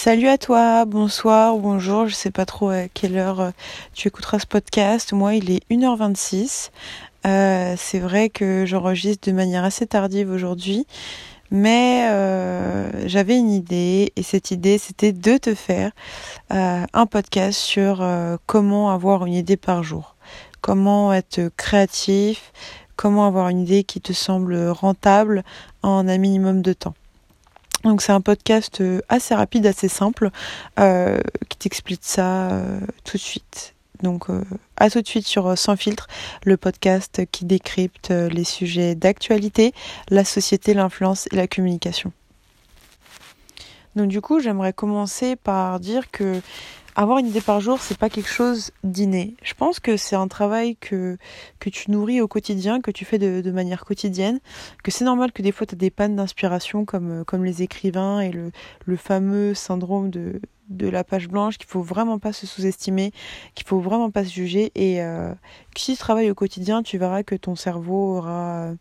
Salut à toi, bonsoir, bonjour, je sais pas trop à quelle heure euh, tu écouteras ce podcast. Moi, il est 1h26. Euh, c'est vrai que j'enregistre de manière assez tardive aujourd'hui, mais euh, j'avais une idée et cette idée c'était de te faire un podcast sur comment avoir une idée par jour, comment être créatif, comment avoir une idée qui te semble rentable en un minimum de temps. Donc c'est un podcast euh, assez rapide, assez simple, euh, qui t'explique ça euh, tout de suite. Donc à tout de suite sur Sans filtre, le podcast qui décrypte les sujets d'actualité, la société, l'influence et la communication. Donc du coup, j'aimerais commencer par dire que avoir une idée par jour, c'est pas quelque chose d'inné. Je pense que c'est un travail que, que tu nourris au quotidien, que tu fais de, manière quotidienne, que c'est normal que des fois tu as des pannes d'inspiration comme, comme les écrivains et le, le fameux syndrome de, de la page blanche, qu'il faut vraiment pas se sous-estimer, qu'il faut vraiment pas se juger et euh, si tu travailles au quotidien, tu verras que ton cerveau aura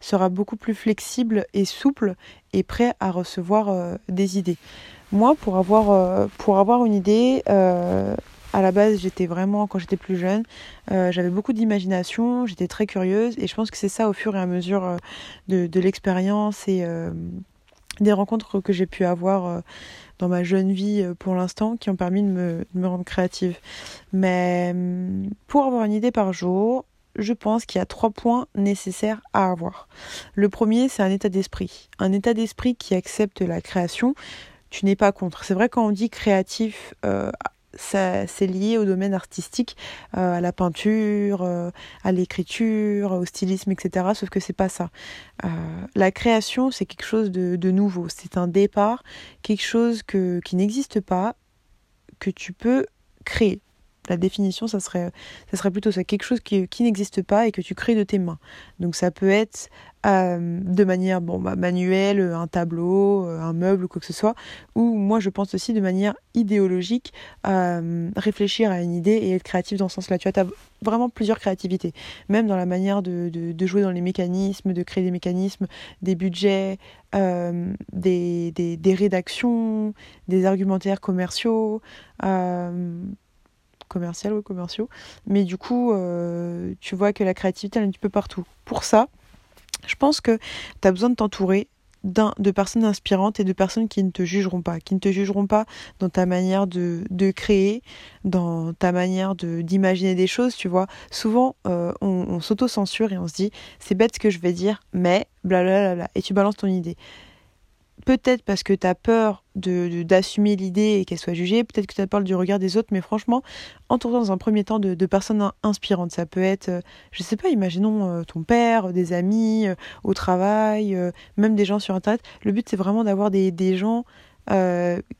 sera beaucoup plus flexible et souple et prêt à recevoir euh, des idées. Moi, pour avoir, euh, pour avoir une idée, euh, à la base, j'étais vraiment, quand j'étais plus jeune, euh, j'avais beaucoup d'imagination, j'étais très curieuse, et je pense que c'est ça au fur et à mesure de, l'expérience et des rencontres que j'ai pu avoir dans ma jeune vie pour l'instant qui ont permis de me, de me rendre créative. Mais hum, pour avoir une idée par jour, je pense qu'il y a trois points nécessaires à avoir. Le premier, c'est un état d'esprit. Un état d'esprit qui accepte la création, tu n'es pas contre. C'est vrai quand on dit créatif, euh, c'est lié au domaine artistique, euh, à la peinture, euh, à l'écriture, au stylisme, etc. Sauf que c'est pas ça. la création, c'est quelque chose de, de nouveau. C'est un départ, quelque chose que, qui n'existe pas, que tu peux créer. La définition, ça serait, plutôt ça, quelque chose qui, n'existe pas et que tu crées de tes mains. Donc ça peut être euh, de manière bah, manuelle, un tableau, euh, un meuble ou quoi que ce soit, ou moi je pense aussi de manière idéologique, euh, réfléchir à une idée et être créatif dans ce sens-là. Tu vois, as vraiment plusieurs créativités, même dans la manière de, jouer dans les mécanismes, de créer des mécanismes, des budgets, euh, des, rédactions, des argumentaires commerciaux. Euh, commercial ou commerciaux. Mais du coup, euh, tu vois que la créativité, elle est un petit peu partout. Pour ça, je pense que tu as besoin de t'entourer de personnes inspirantes et de personnes qui ne te jugeront pas, qui ne te jugeront pas dans ta manière de, de créer, dans ta manière de d'imaginer des choses, tu vois. Souvent, euh, on, on s'auto-censure et on se dit, c'est bête ce que je vais dire, mais blablabla, et tu balances ton idée peut-être parce que tu as peur de, d'assumer l'idée et qu'elle soit jugée, peut-être que tu as peur du regard des autres, mais franchement, entoure-toi dans un premier temps de, de, personnes inspirantes. Ça peut être, euh, je sais pas, imaginons euh, ton père, des amis, euh, au travail, même des gens sur Internet. Le but, c'est vraiment d'avoir des, des gens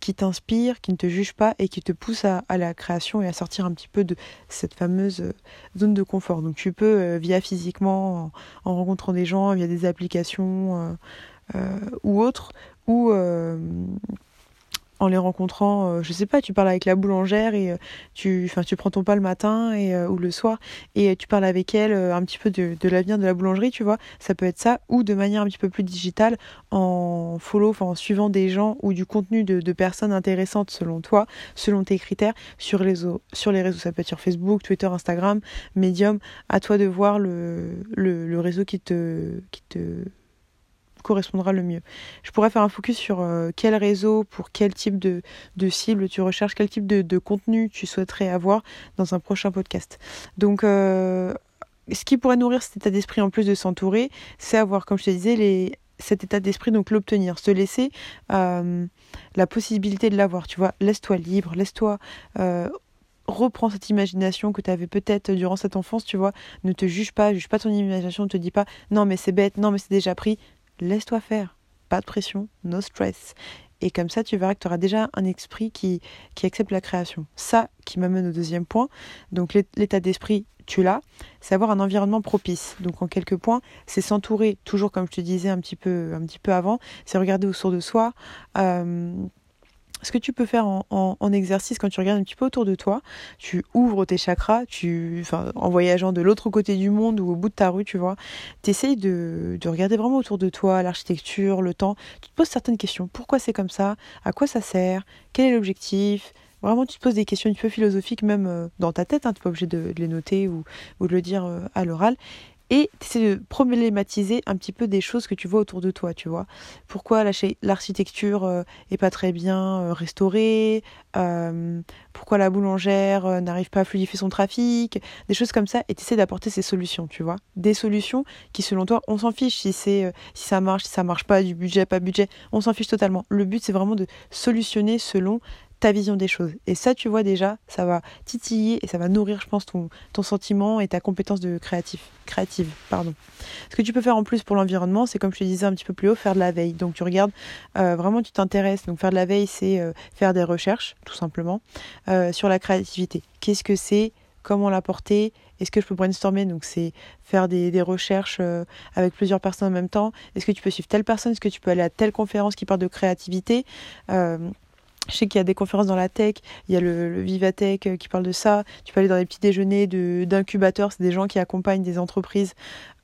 qui t'inspirent, qui ne te jugent pas et qui te poussent à, à, la création et à sortir un petit peu de cette fameuse zone de confort. Donc tu peux, via physiquement, en, en, rencontrant des gens, via des applications ou autres, ou euh, en les rencontrant, euh, je sais pas, tu parles avec la boulangère et euh, tu, enfin, tu prends ton pas le matin et, ou le soir et tu parles avec elle un petit peu de, de l'avenir de la boulangerie, tu vois. Ça peut être ça ou de manière un petit peu plus digitale en follow, en suivant des gens ou du contenu de, de, personnes intéressantes selon toi, selon tes critères sur les, sur les réseaux. Ça peut être sur Facebook, Twitter, Instagram, Medium. À toi de voir le, le, le réseau qui te, qui te correspondra le mieux. Je pourrais faire un focus sur euh, quel réseau, pour quel type de, cible tu recherches, quel type de, contenu tu souhaiterais avoir dans un prochain podcast. Donc, euh, ce qui pourrait nourrir cet état d'esprit en plus de s'entourer, c'est avoir, comme je te disais, cet état d'esprit, donc l'obtenir, se laisser euh, la possibilité de l'avoir, tu vois, laisse-toi libre, laisse-toi reprends cette imagination que tu avais peut-être durant cette enfance, tu vois, ne te juge pas, juge pas ton imagination, ne te dis pas non mais c'est bête, non mais c'est déjà pris, laisse-toi faire, pas de pression, no stress. Et comme ça, tu verras que tu auras déjà un esprit qui, qui accepte la création. Ça qui m'amène au deuxième point. Donc l'état d'esprit, tu l'as. C'est avoir un environnement propice. Donc en quelques points, c'est s'entourer, toujours comme je te disais un petit peu, un petit peu avant, c'est regarder autour de soi. Euh, ce que tu peux faire en, exercice quand tu regardes un petit peu autour de toi, tu ouvres tes chakras, tu, en voyageant de l'autre côté du monde ou au bout de ta rue, tu vois, tu essayes de, de regarder vraiment autour de toi, l'architecture, le temps, tu te poses certaines questions. Pourquoi c'est comme ça? À quoi ça sert? Quel est l'objectif? Vraiment, tu te poses des questions un peu philosophiques, même euh, dans ta tête, hein, tu n'es pas obligé de, les noter ou, ou de le dire euh, à l'oral et tu de problématiser un petit peu des choses que tu vois autour de toi, tu vois. Pourquoi l'architecture euh, est pas très bien euh, restaurée, euh, pourquoi la boulangère n'arrive pas à fluidifier son trafic, des choses comme ça, et tu essaies d'apporter ces solutions, tu vois. Des solutions qui, selon toi, on s'en fiche si, c'est si ça marche, si ça marche pas, du budget, pas budget, on s'en fiche totalement. Le but, c'est vraiment de solutionner selon ta vision des choses. Et ça, tu vois déjà, ça va titiller et ça va nourrir, je pense, ton, sentiment et ta compétence de créatif, créative. Pardon. Ce que tu peux faire en plus pour l'environnement, c'est comme je te disais un petit peu plus haut, faire de la veille. Donc tu regardes, euh, vraiment tu t'intéresses. Donc faire de la veille, c'est euh, faire des recherches, tout simplement, euh, sur la créativité. Qu'est-ce que c'est? Comment l'apporter? Est-ce que je peux brainstormer? Donc c'est faire des, des recherches avec plusieurs personnes en même temps. Est-ce que tu peux suivre telle personne? Est-ce que tu peux aller à telle conférence qui parle de créativité? Je sais qu'il y a des conférences dans la tech, il y a le, Vivatech euh, qui parle de ça. Tu peux aller dans des petits déjeuners d'incubateurs, c'est des gens qui accompagnent des entreprises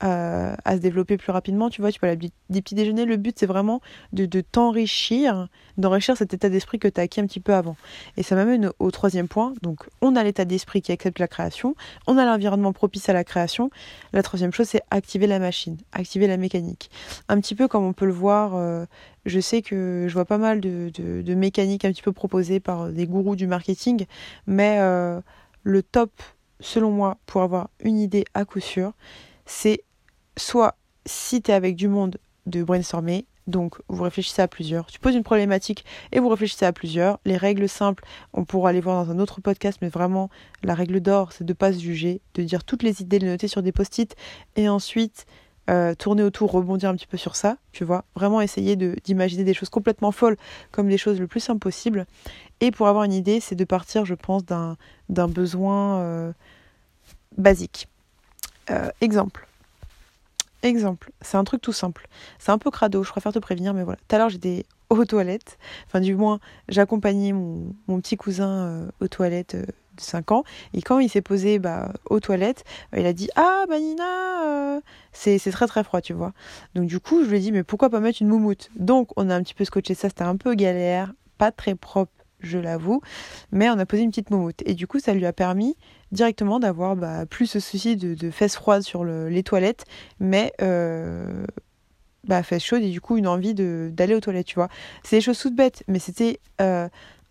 euh, à se développer plus rapidement. Tu vois, tu peux aller à des petits déjeuners. Le but, c'est vraiment de, de t'enrichir, d'enrichir cet état d'esprit que tu as acquis un petit peu avant. Et ça m'amène au troisième point. Donc, on a l'état d'esprit qui accepte la création, on a l'environnement propice à la création. La troisième chose, c'est activer la machine, activer la mécanique. Un petit peu comme on peut le voir. Euh, je sais que je vois pas mal de, mécaniques un petit peu proposées par des gourous du marketing, mais euh, le top, selon moi, pour avoir une idée à coup sûr, c'est soit si tu es avec du monde de brainstormer, donc vous réfléchissez à plusieurs, tu poses une problématique et vous réfléchissez à plusieurs. Les règles simples, on pourra aller voir dans un autre podcast, mais vraiment la règle d'or, c'est de ne pas se juger, de dire toutes les idées, de les noter sur des post-it et ensuite euh, tourner autour, rebondir un petit peu sur ça, tu vois, vraiment essayer d'imaginer des choses complètement folles comme des choses le plus simples possible. Et pour avoir une idée, c'est de partir, je pense, d'un besoin euh, basique. Euh, exemple. Exemple, c'est un truc tout simple. C'est un peu crado, je préfère te prévenir, mais voilà. Tout à l'heure, j'étais aux toilettes. Enfin, du moins, j'accompagnais mon, mon, petit cousin aux toilettes de 5 ans. Et quand il s'est posé bah, aux toilettes, euh, il a dit Ah, bah Nina, euh, c'est très très froid, tu vois. Donc du coup, je lui ai dit Mais pourquoi pas mettre une moumoute? Donc on a un petit peu scotché ça, c'était un peu galère, pas très propre, je l'avoue. Mais on a posé une petite moumoute. Et du coup, ça lui a permis directement d'avoir bah, plus ce souci de, fesses froides sur les toilettes, mais. Euh, bah, fesses chaudes et du coup une envie d'aller aux toilettes, tu vois. C'est des choses toutes bêtes, mais c'était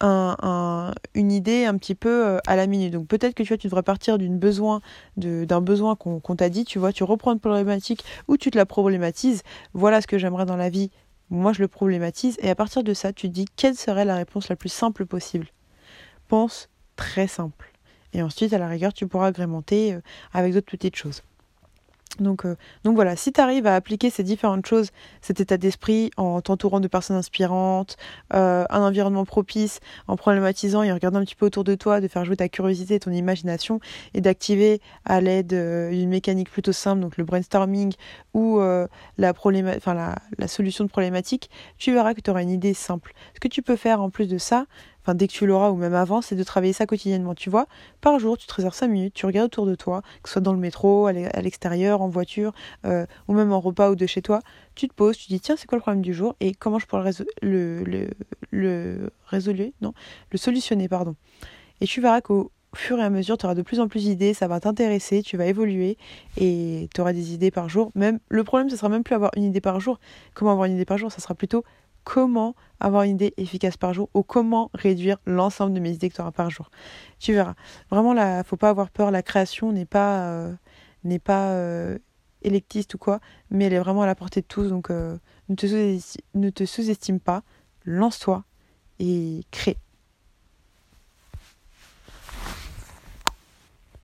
un, une idée un petit peu euh, à la minute. Donc peut-être que tu vois, tu devrais partir d'une besoin, d'un besoin qu'on t'a dit, tu vois, tu reprends une problématique ou tu te la problématises. Voilà ce que j'aimerais dans la vie. Moi, je le problématise et à partir de ça, tu te dis quelle serait la réponse la plus simple possible. Pense très simple. Et ensuite, à la rigueur, tu pourras agrémenter euh, avec d'autres petites choses. Donc, euh, donc voilà, si tu arrives à appliquer ces différentes choses, cet état d'esprit, en t'entourant de personnes inspirantes, euh, un environnement propice, en problématisant et en regardant un petit peu autour de toi, de faire jouer ta curiosité et ton imagination, et d'activer à l'aide euh, d'une mécanique plutôt simple, donc le brainstorming ou la, la solution de problématique, tu verras que tu auras une idée simple. Ce que tu peux faire en plus de ça, enfin dès que tu l'auras ou même avant, c'est de travailler ça quotidiennement. Tu vois, par jour, tu te réserves 5 minutes, tu regardes autour de toi, que ce soit dans le métro, à l'extérieur, en voiture, euh, ou même en repas ou de chez toi. Tu te poses, tu dis tiens, c'est quoi le problème du jour? Et comment je pourrais le, le, non, le solutionner, pardon. Et tu verras qu'au fur et à mesure, tu auras de plus en plus d'idées, ça va t'intéresser, tu vas évoluer et tu auras des idées par jour. Même le problème, ce sera même plus avoir une idée par jour. Comment avoir une idée par jour? Ça sera plutôt comment avoir une idée efficace par jour ou comment réduire l'ensemble de mes idées que tu auras par jour. Tu verras. Vraiment, il faut pas avoir peur. La création n'est pas, euh, pas euh, électiste ou quoi, mais elle est vraiment à la portée de tous. Donc, euh, ne te sous-estime pas, lance-toi et crée.